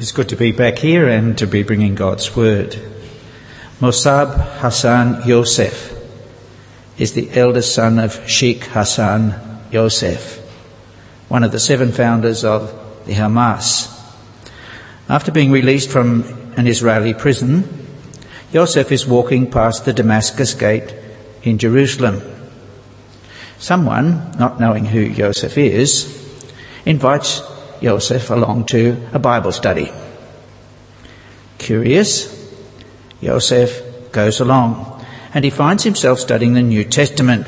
It's good to be back here and to be bringing God's word. Musab Hassan Yousef is the eldest son of Sheikh Hassan Yousef, one of the seven founders of the Hamas. After being released from an Israeli prison, Yousef is walking past the Damascus Gate in Jerusalem. Someone, not knowing who Yousef is, invites Joseph along to a Bible study. Curious, Joseph goes along and he finds himself studying the New Testament.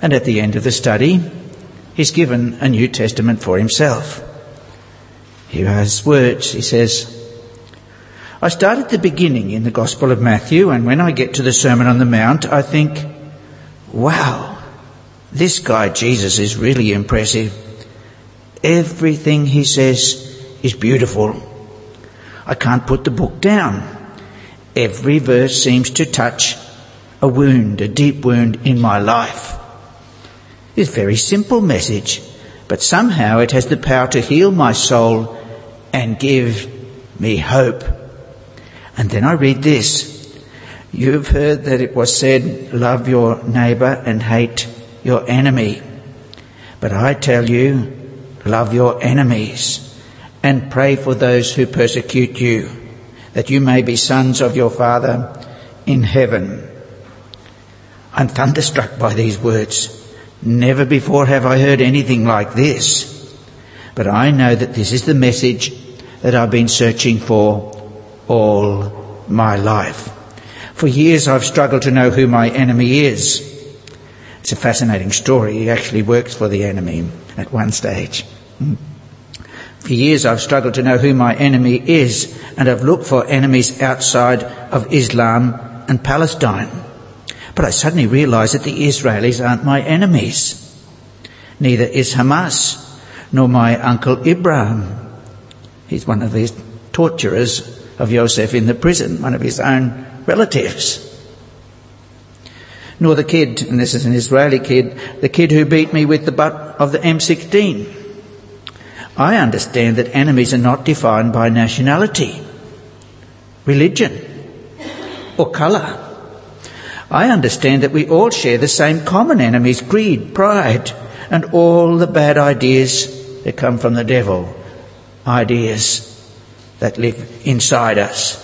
And at the end of the study, he's given a New Testament for himself. He his words. He says, I start at the beginning in the Gospel of Matthew, and when I get to the Sermon on the Mount, I think, wow, this guy Jesus is really impressive. Everything he says is beautiful. I can't put the book down. Every verse seems to touch a wound, a deep wound in my life. It's a very simple message, but somehow it has the power to heal my soul and give me hope. And then I read this. You've heard that it was said, love your neighbour and hate your enemy. But I tell you, Love your enemies and pray for those who persecute you, that you may be sons of your Father in heaven. I'm thunderstruck by these words. Never before have I heard anything like this. But I know that this is the message that I've been searching for all my life. For years I've struggled to know who my enemy is. It's a fascinating story. He actually works for the enemy at one stage. For years I've struggled to know who my enemy is and I've looked for enemies outside of Islam and Palestine. But I suddenly realised that the Israelis aren't my enemies. Neither is Hamas, nor my uncle Ibrahim. He's one of the torturers of Joseph in the prison, one of his own relatives. Nor the kid, and this is an Israeli kid, the kid who beat me with the butt of the M16. I understand that enemies are not defined by nationality, religion, or colour. I understand that we all share the same common enemies, greed, pride, and all the bad ideas that come from the devil, ideas that live inside us.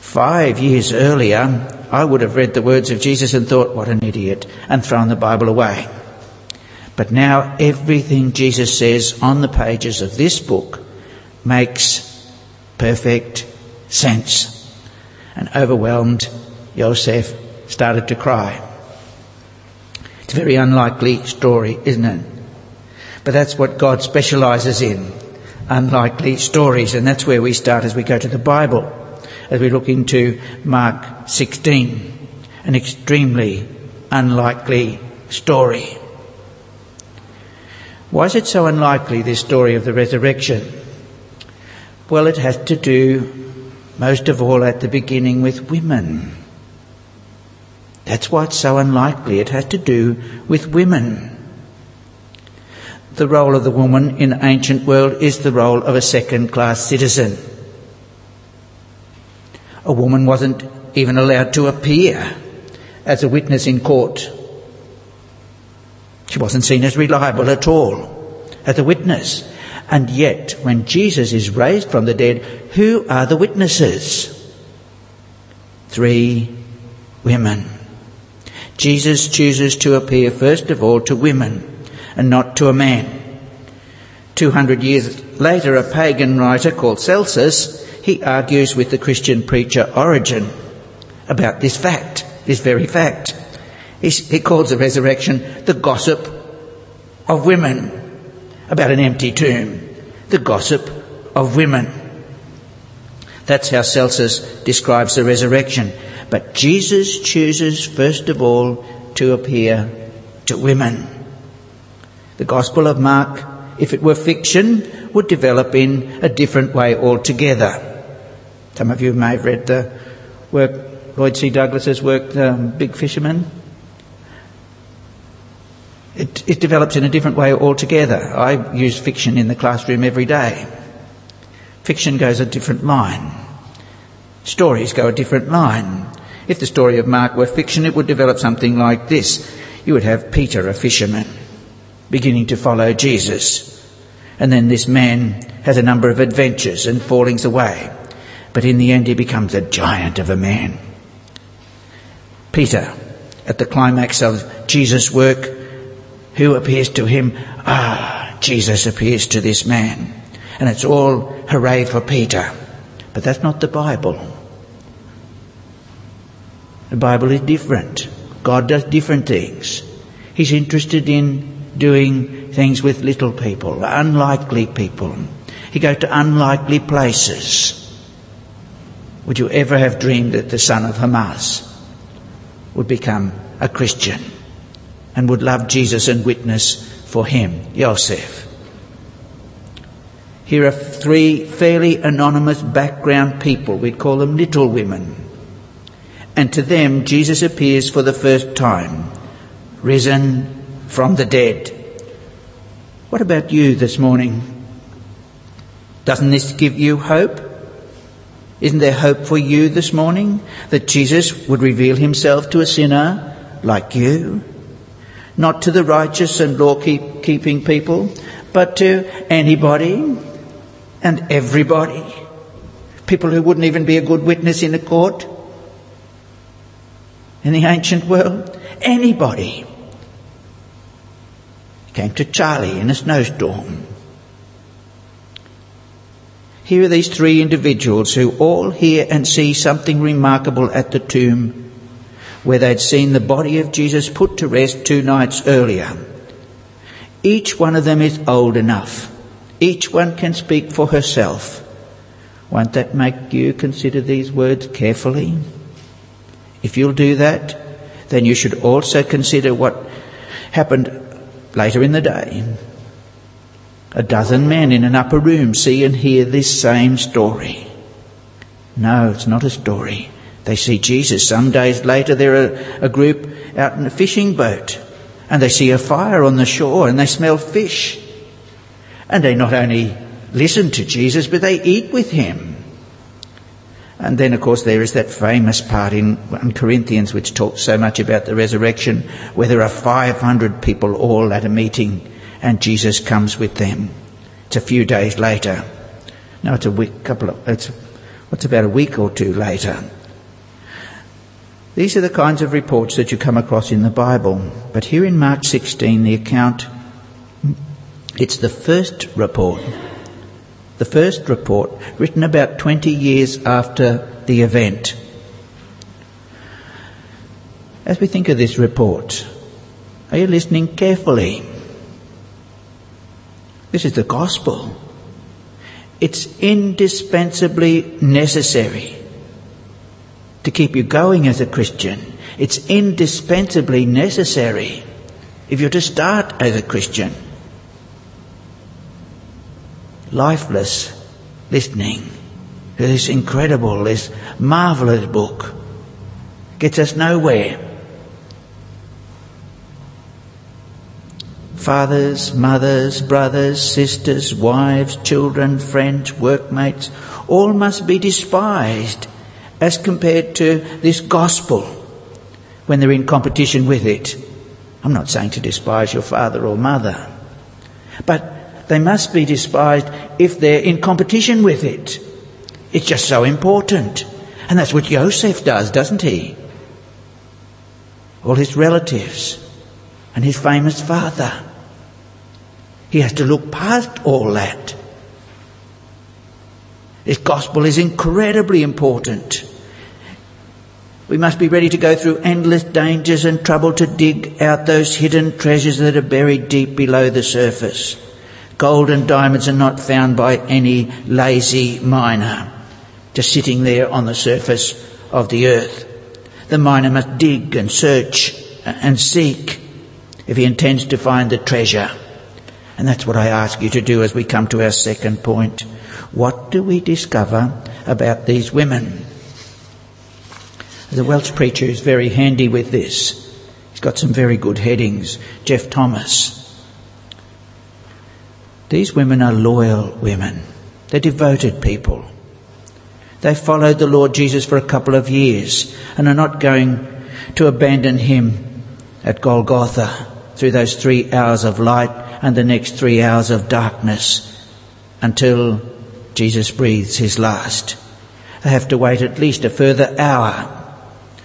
Five years earlier, I would have read the words of Jesus and thought, what an idiot, and thrown the Bible away. But now everything Jesus says on the pages of this book makes perfect sense. And overwhelmed, Joseph started to cry. It's a very unlikely story, isn't it? But that's what God specializes in. Unlikely stories. And that's where we start as we go to the Bible. As we look into Mark 16. An extremely unlikely story. Why is it so unlikely, this story of the resurrection? Well, it has to do, most of all, at the beginning with women. That's why it's so unlikely. It has to do with women. The role of the woman in the ancient world is the role of a second class citizen. A woman wasn't even allowed to appear as a witness in court she wasn't seen as reliable at all as a witness. And yet, when Jesus is raised from the dead, who are the witnesses? Three women. Jesus chooses to appear first of all to women and not to a man. 200 years later, a pagan writer called Celsus, he argues with the Christian preacher Origen about this fact, this very fact. He calls the resurrection the gossip of women about an empty tomb. The gossip of women. That's how Celsus describes the resurrection. But Jesus chooses first of all to appear to women. The Gospel of Mark, if it were fiction, would develop in a different way altogether. Some of you may have read the work, Lloyd C. Douglas's work, The Big Fisherman. It, it develops in a different way altogether. I use fiction in the classroom every day. Fiction goes a different line. Stories go a different line. If the story of Mark were fiction, it would develop something like this. You would have Peter, a fisherman, beginning to follow Jesus. And then this man has a number of adventures and fallings away. But in the end, he becomes a giant of a man. Peter, at the climax of Jesus' work, who appears to him? Ah, Jesus appears to this man. And it's all hooray for Peter. But that's not the Bible. The Bible is different. God does different things. He's interested in doing things with little people, unlikely people. He goes to unlikely places. Would you ever have dreamed that the son of Hamas would become a Christian and would love Jesus and witness for him, Joseph? Here are three fairly anonymous background people. We'd call them little women. And to them, Jesus appears for the first time, risen from the dead. What about you this morning? Doesn't this give you hope? Isn't there hope for you this morning that Jesus would reveal himself to a sinner like you? Not to the righteous and law keeping people, but to anybody and everybody. People who wouldn't even be a good witness in a court in the ancient world. Anybody. Came to Charlie in a snowstorm. Here are these three individuals who all hear and see something remarkable at the tomb where they'd seen the body of Jesus put to rest two nights earlier. Each one of them is old enough each one can speak for herself. Won't that make you consider these words carefully? If you'll do that, then you should also consider what happened later in the day. A dozen men in an upper room see and hear this same story. No, it's not a story. They see Jesus. Some days later, they're a, a group out in a fishing boat and they see a fire on the shore and they smell fish. And they not only listen to Jesus, but they eat with him. And then, of course, there is that famous part in 1 Corinthians which talks so much about the resurrection, where there are 500 people all at a meeting and Jesus comes with them. It's a few days later. No, it's a week, couple of, it's, what's about a week or two later. These are the kinds of reports that you come across in the Bible. But here in Mark 16, the account it's the first report, the first report written about 20 years after the event. As we think of this report, are you listening carefully? This is the gospel. It's indispensably necessary to keep you going as a Christian. It's indispensably necessary if you're to start as a Christian lifeless listening to this incredible, this marvelous book. Gets us nowhere. Fathers, mothers, brothers, sisters, wives, children, friends, workmates, all must be despised as compared to this gospel when they're in competition with it. I'm not saying to despise your father or mother, but they must be despised if they're in competition with it. It's just so important. And that's what Joseph does, doesn't he? All his relatives and his famous father. He has to look past all that. This gospel is incredibly important. We must be ready to go through endless dangers and trouble to dig out those hidden treasures that are buried deep below the surface. Gold and diamonds are not found by any lazy miner, just sitting there on the surface of the earth. The miner must dig and search and seek if he intends to find the treasure. And that's what I ask you to do as we come to our second point. What do we discover about these women? The Welsh preacher is very handy with this. He's got some very good headings. Geoff Thomas. These women are loyal women. They're devoted people. They followed the Lord Jesus for a couple of years and are not going to abandon him at Golgotha through those three hours of light and the next three hours of darkness until Jesus breathes his last. They have to wait at least a further hour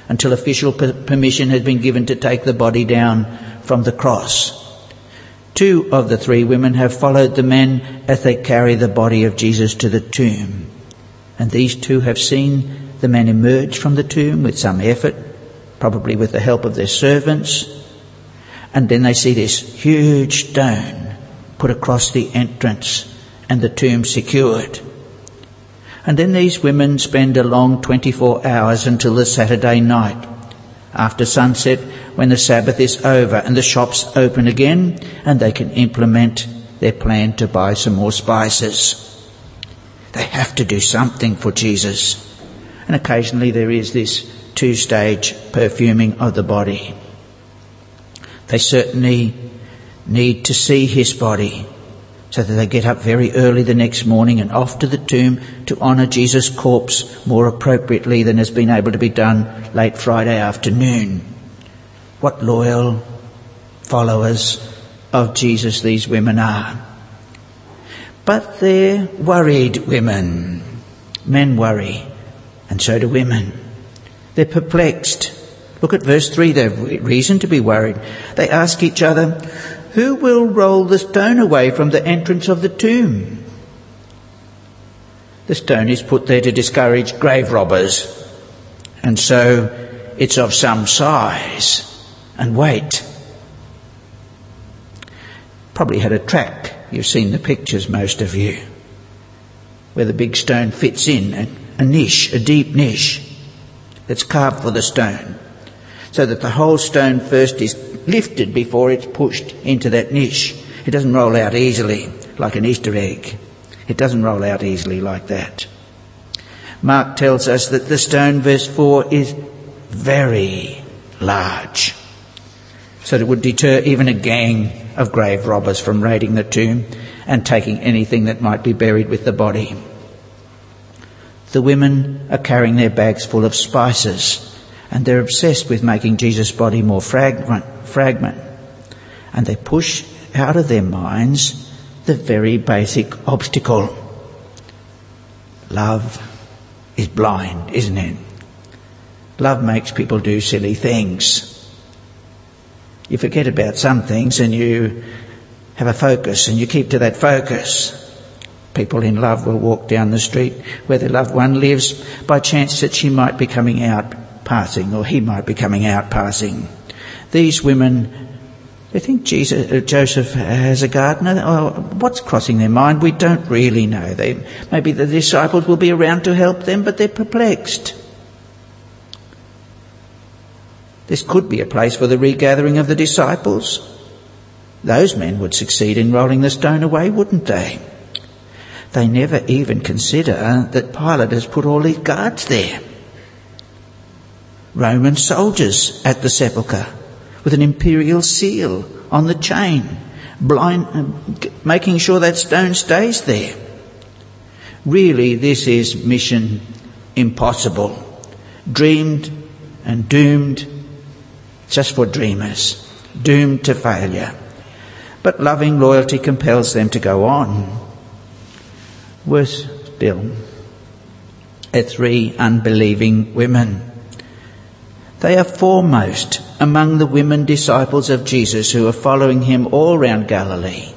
until official permission has been given to take the body down from the cross. Two of the three women have followed the men as they carry the body of Jesus to the tomb. And these two have seen the men emerge from the tomb with some effort, probably with the help of their servants. And then they see this huge stone put across the entrance and the tomb secured. And then these women spend a long 24 hours until the Saturday night. After sunset, when the Sabbath is over and the shops open again, and they can implement their plan to buy some more spices. They have to do something for Jesus. And occasionally there is this two stage perfuming of the body. They certainly need to see his body so that they get up very early the next morning and off to the tomb to honour Jesus' corpse more appropriately than has been able to be done late Friday afternoon. What loyal followers of Jesus these women are. But they're worried women. Men worry, and so do women. They're perplexed. Look at verse 3, they've reason to be worried. They ask each other, who will roll the stone away from the entrance of the tomb? The stone is put there to discourage grave robbers, and so it's of some size and weight. Probably had a track. You've seen the pictures, most of you, where the big stone fits in a, niche, a deep niche that's carved for the stone, so that the whole stone first is lifted before it's pushed into that niche. It doesn't roll out easily like an Easter egg. It doesn't roll out easily like that. Mark tells us that the stone, verse 4, is very large. So it would deter even a gang of grave robbers from raiding the tomb and taking anything that might be buried with the body. The women are carrying their bags full of spices and they're obsessed with making Jesus' body more fragrant fragment. And they push out of their minds the very basic obstacle. Love is blind, isn't it? Love makes people do silly things. You forget about some things and you have a focus and you keep to that focus. People in love will walk down the street where their loved one lives by chance that she might be coming out passing or he might be coming out passing these women, they think Jesus, uh, Joseph has a gardener. Oh, what's crossing their mind? We don't really know. They, maybe the disciples will be around to help them, but they're perplexed. This could be a place for the regathering of the disciples. Those men would succeed in rolling the stone away, wouldn't they? They never even consider that Pilate has put all these guards there. Roman soldiers at the sepulchre with an imperial seal on the chain, blind, uh, making sure that stone stays there. Really, this is mission impossible, dreamed and doomed just for dreamers, doomed to failure. But loving loyalty compels them to go on. Worse still, are three unbelieving women. They are foremost among the women disciples of Jesus who are following him all around Galilee.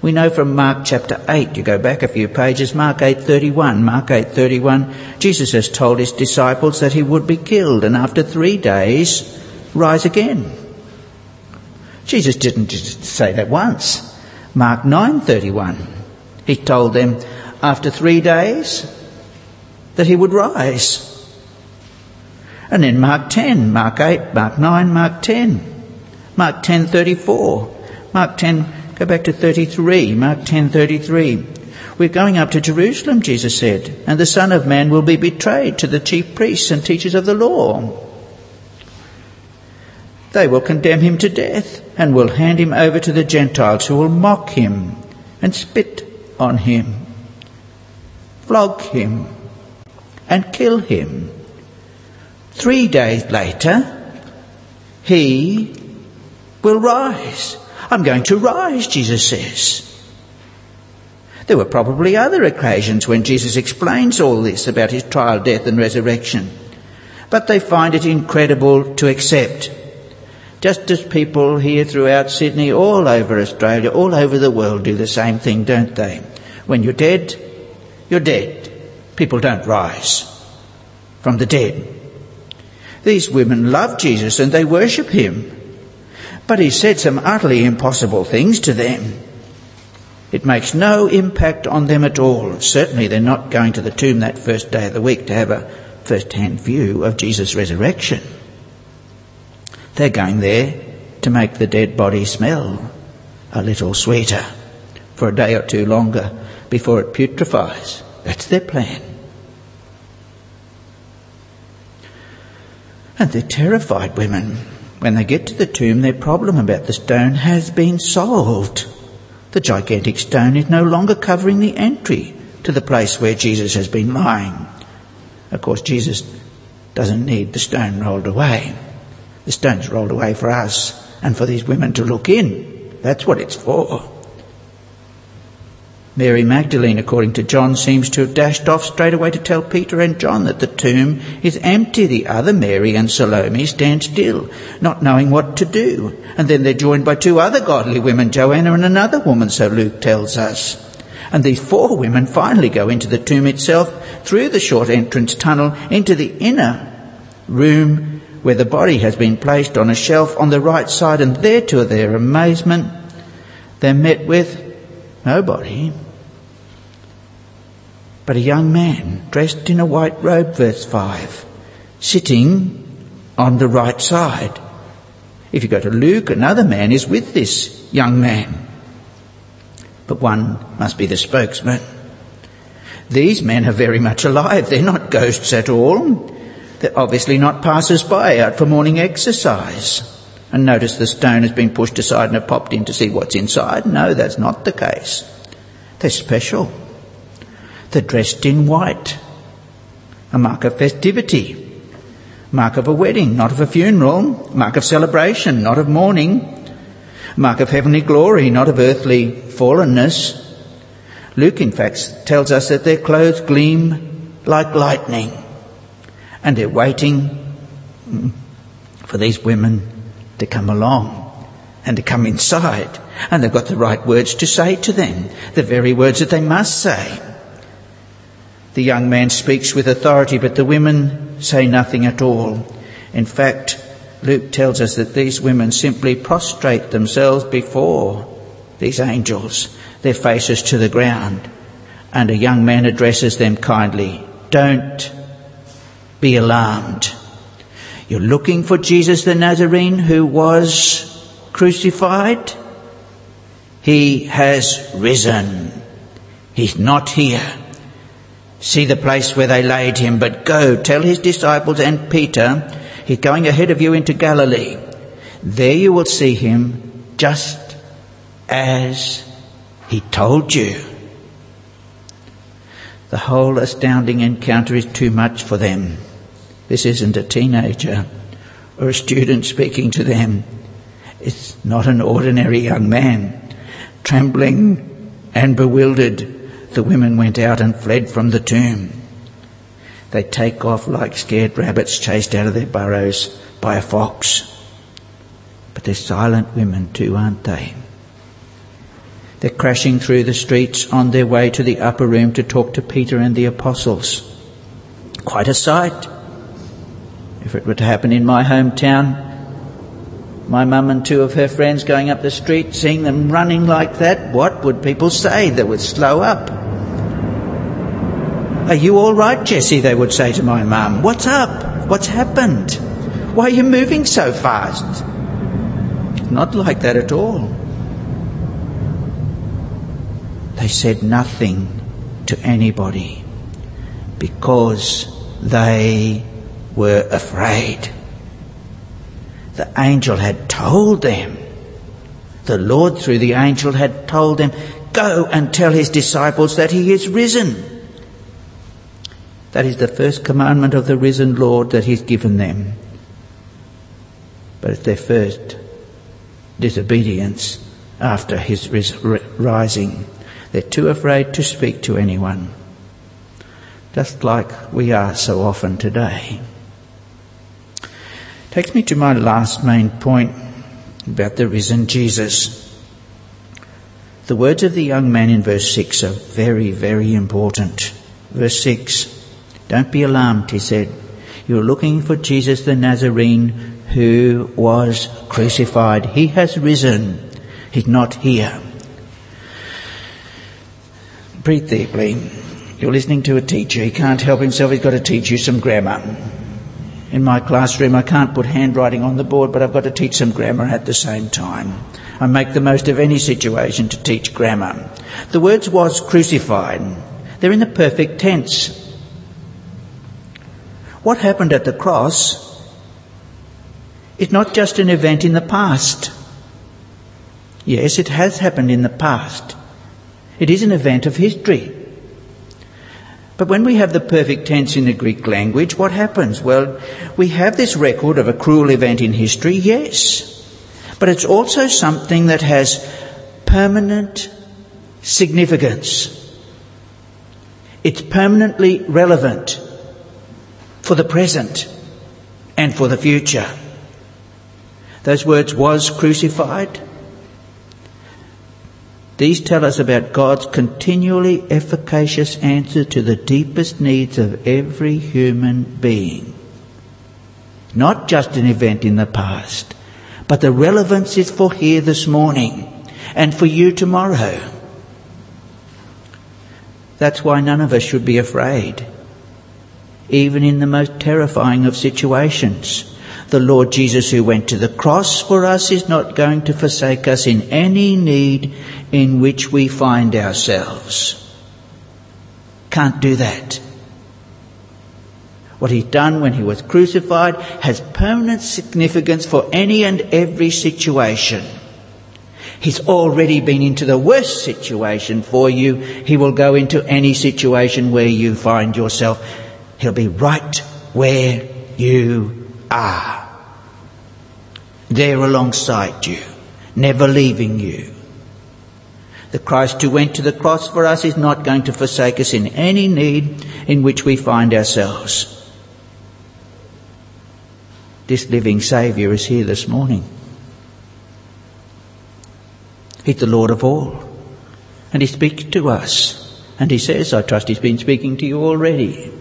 We know from Mark chapter 8, you go back a few pages, Mark 8:31, Mark 8:31, Jesus has told his disciples that he would be killed and after 3 days rise again. Jesus didn't say that once. Mark 9:31, he told them after 3 days that he would rise. And then Mark 10, Mark 8, Mark 9, Mark 10, Mark 10, 34, Mark 10, go back to 33, Mark 10, 33. We're going up to Jerusalem, Jesus said, and the Son of Man will be betrayed to the chief priests and teachers of the law. They will condemn him to death and will hand him over to the Gentiles who will mock him and spit on him flog him, and kill him. Three days later, he will rise. I'm going to rise, Jesus says. There were probably other occasions when Jesus explains all this about his trial, death, and resurrection. But they find it incredible to accept. Just as people here throughout Sydney, all over Australia, all over the world do the same thing, don't they? When you're dead, you're dead. People don't rise from the dead. These women love Jesus and they worship him. But he said some utterly impossible things to them. It makes no impact on them at all. Certainly they're not going to the tomb that first day of the week to have a first-hand view of Jesus' resurrection. They're going there to make the dead body smell a little sweeter for a day or two longer before it putrefies. That's their plan. And they're terrified women. When they get to the tomb, their problem about the stone has been solved. The gigantic stone is no longer covering the entry to the place where Jesus has been lying. Of course, Jesus doesn't need the stone rolled away. The stone's rolled away for us and for these women to look in. That's what it's for. Mary Magdalene, according to John, seems to have dashed off straight away to tell Peter and John that the tomb is empty. The other Mary and Salome stand still, not knowing what to do. And then they're joined by two other godly women, Joanna and another woman, so Luke tells us. And these four women finally go into the tomb itself through the short entrance tunnel into the inner room where the body has been placed on a shelf on the right side. And there, to their amazement, they're met with nobody but a young man dressed in a white robe, verse 5, sitting on the right side. If you go to Luke, another man is with this young man. But one must be the spokesman. These men are very much alive. They're not ghosts at all. They're obviously not passers-by out for morning exercise. And notice the stone has been pushed aside and have popped in to see what's inside. No, that's not the case. They're special. Dressed in white, a mark of festivity, mark of a wedding, not of a funeral, mark of celebration, not of mourning, mark of heavenly glory, not of earthly fallenness. Luke, in fact, tells us that their clothes gleam like lightning, and they're waiting mm, for these women to come along and to come inside. And they've got the right words to say to them, the very words that they must say. The young man speaks with authority, but the women say nothing at all. In fact, Luke tells us that these women simply prostrate themselves before these angels, their faces to the ground. And a young man addresses them kindly. Don't be alarmed. You're looking for Jesus the Nazarene who was crucified? He has risen. He's not here. See the place where they laid him, but go, tell his disciples and Peter, he's going ahead of you into Galilee. There you will see him just as he told you. The whole astounding encounter is too much for them. This isn't a teenager or a student speaking to them. It's not an ordinary young man. Trembling and bewildered, the women went out and fled from the tomb. They take off like scared rabbits chased out of their burrows by a fox. But they're silent women too, aren't they? They're crashing through the streets on their way to the upper room to talk to Peter and the apostles. Quite a sight. If it were to happen in my hometown, my mum and two of her friends going up the street, seeing them running like that, what would people say? They would slow up. Are you all right, Jessie? They would say to my mum. What's up? What's happened? Why are you moving so fast? Not like that at all. They said nothing to anybody because they were afraid. The angel had told them. The Lord, through the angel, had told them, Go and tell his disciples that he is risen. That is the first commandment of the risen Lord that He's given them. But it's their first disobedience after His rising. They're too afraid to speak to anyone. Just like we are so often today. Takes me to my last main point about the risen Jesus. The words of the young man in verse 6 are very, very important. Verse 6 Don't be alarmed, he said. You're looking for Jesus the Nazarene who was crucified. He has risen. He's not here. Breathe deeply. You're listening to a teacher. He can't help himself. He's got to teach you some grammar. In my classroom, I can't put handwriting on the board, but I've got to teach some grammar at the same time. I make the most of any situation to teach grammar. The words was crucified. They're in the perfect tense. What happened at the cross is not just an event in the past. Yes, it has happened in the past. It is an event of history. But when we have the perfect tense in the Greek language, what happens? Well, we have this record of a cruel event in history, yes. But it's also something that has permanent significance. It's permanently relevant for the present and for the future. Those words was crucified. These tell us about God's continually efficacious answer to the deepest needs of every human being. Not just an event in the past, but the relevance is for here this morning and for you tomorrow. That's why none of us should be afraid, even in the most terrifying of situations. The Lord Jesus who went to the cross for us is not going to forsake us in any need in which we find ourselves. Can't do that. What he's done when he was crucified has permanent significance for any and every situation. He's already been into the worst situation for you. He will go into any situation where you find yourself. He'll be right where you are. There alongside you, never leaving you. The Christ who went to the cross for us is not going to forsake us in any need in which we find ourselves. This living Saviour is here this morning. He's the Lord of all. And He speaks to us. And He says, I trust He's been speaking to you already.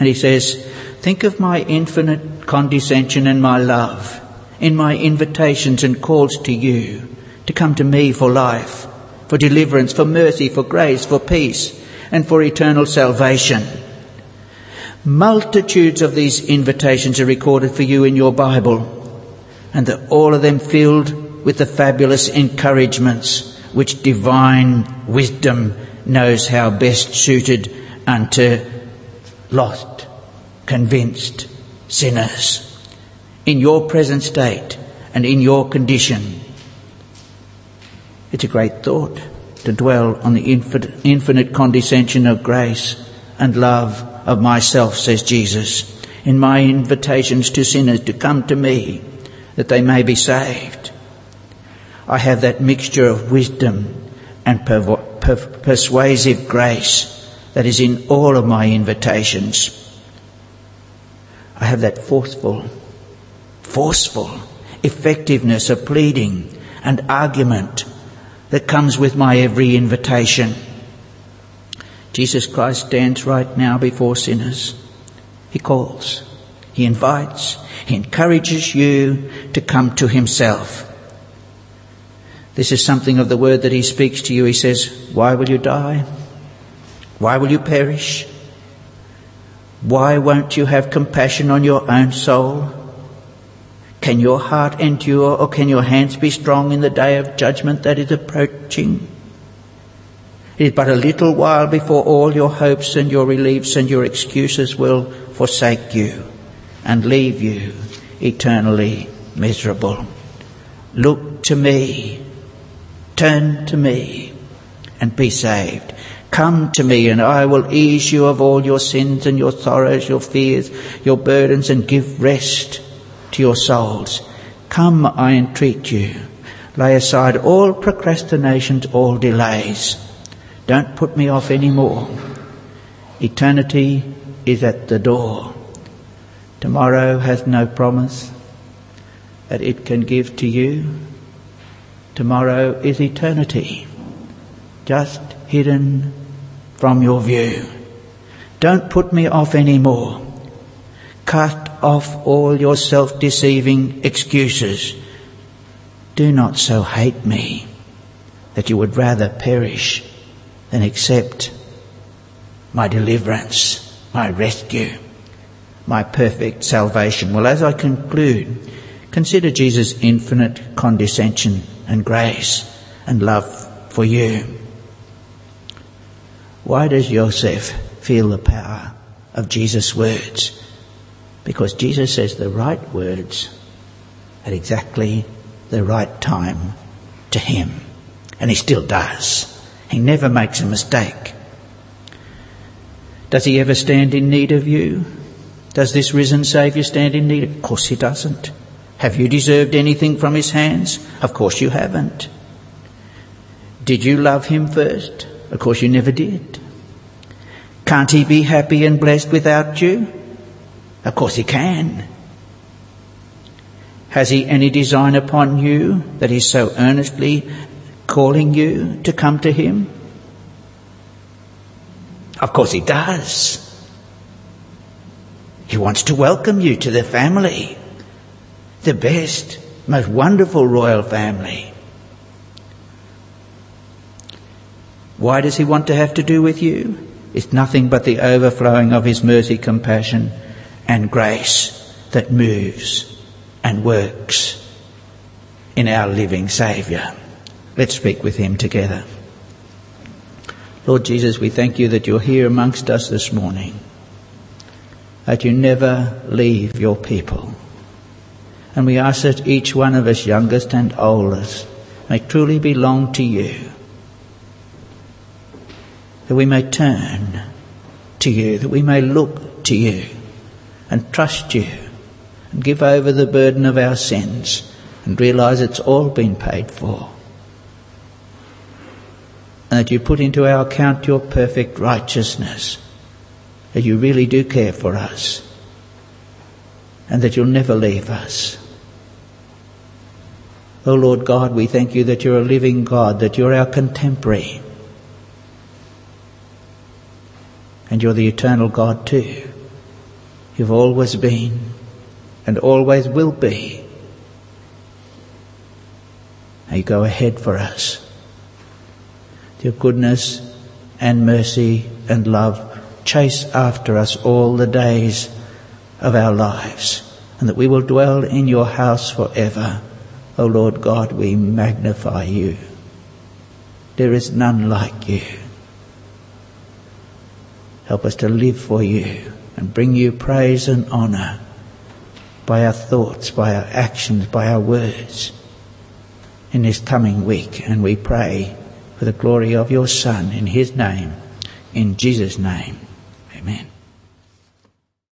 And He says, think of my infinite condescension and my love in my invitations and calls to you to come to me for life, for deliverance, for mercy, for grace, for peace, and for eternal salvation. Multitudes of these invitations are recorded for you in your Bible, and that all of them filled with the fabulous encouragements which divine wisdom knows how best suited unto lost, convinced sinners in your present state and in your condition. It's a great thought to dwell on the infinite, condescension of grace and love of myself, says Jesus, in my invitations to sinners to come to me that they may be saved. I have that mixture of wisdom and per- persuasive grace that is in all of my invitations. I have that forceful, forceful effectiveness of pleading and argument that comes with my every invitation. Jesus Christ stands right now before sinners. He calls, He invites, He encourages you to come to Himself. This is something of the word that He speaks to you. He says, Why will you die? Why will you perish? Why won't you have compassion on your own soul? Can your heart endure or can your hands be strong in the day of judgment that is approaching? It is but a little while before all your hopes and your reliefs and your excuses will forsake you and leave you eternally miserable. Look to me, turn to me and be saved. Come to me and I will ease you of all your sins and your sorrows, your fears, your burdens and give rest to your souls. Come, I entreat you. Lay aside all procrastinations, all delays. Don't put me off any more. Eternity is at the door. Tomorrow has no promise that it can give to you. Tomorrow is eternity, just hidden from your view. Don't put me off any more. Cut off all your self-deceiving excuses. Do not so hate me that you would rather perish than accept my deliverance, my rescue my perfect salvation. Well, as I conclude, consider Jesus' infinite condescension and grace and love for you. Why does Joseph feel the power of Jesus' words? Because Jesus says the right words at exactly the right time to him. And he still does. He never makes a mistake. Does he ever stand in need of you? Does this risen Saviour stand in need? Of course he doesn't. Have you deserved anything from his hands? Of course you haven't. Did you love him first? Of course you never did. Can't he be happy and blessed without you? Of course he can. Has he any design upon you that he's so earnestly calling you to come to him? Of course he does. He wants to welcome you to the family. The best, most wonderful royal family. Why does he want to have to do with you? It's nothing but the overflowing of his mercy, compassion and grace that moves and works in our living Saviour. Let's speak with him together. Lord Jesus, we thank you that you're here amongst us this morning that you never leave your people. And we ask that each one of us, youngest and oldest, may truly belong to you. That we may turn to you, that we may look to you and trust you and give over the burden of our sins and realize it's all been paid for. And that you put into our account your perfect righteousness that you really do care for us and that you'll never leave us. Oh Lord God, we thank you that you're a living God, that you're our contemporary. And you're the eternal God too. You've always been and always will be. And you go ahead for us. Your goodness and mercy and love chase after us all the days of our lives, and that we will dwell in your house forever. O Lord God, we magnify you. There is none like you. Help us to live for you and bring you praise and honour by our thoughts, by our actions, by our words in this coming week. And we pray for the glory of your Son in his name, in Jesus' name. Amen.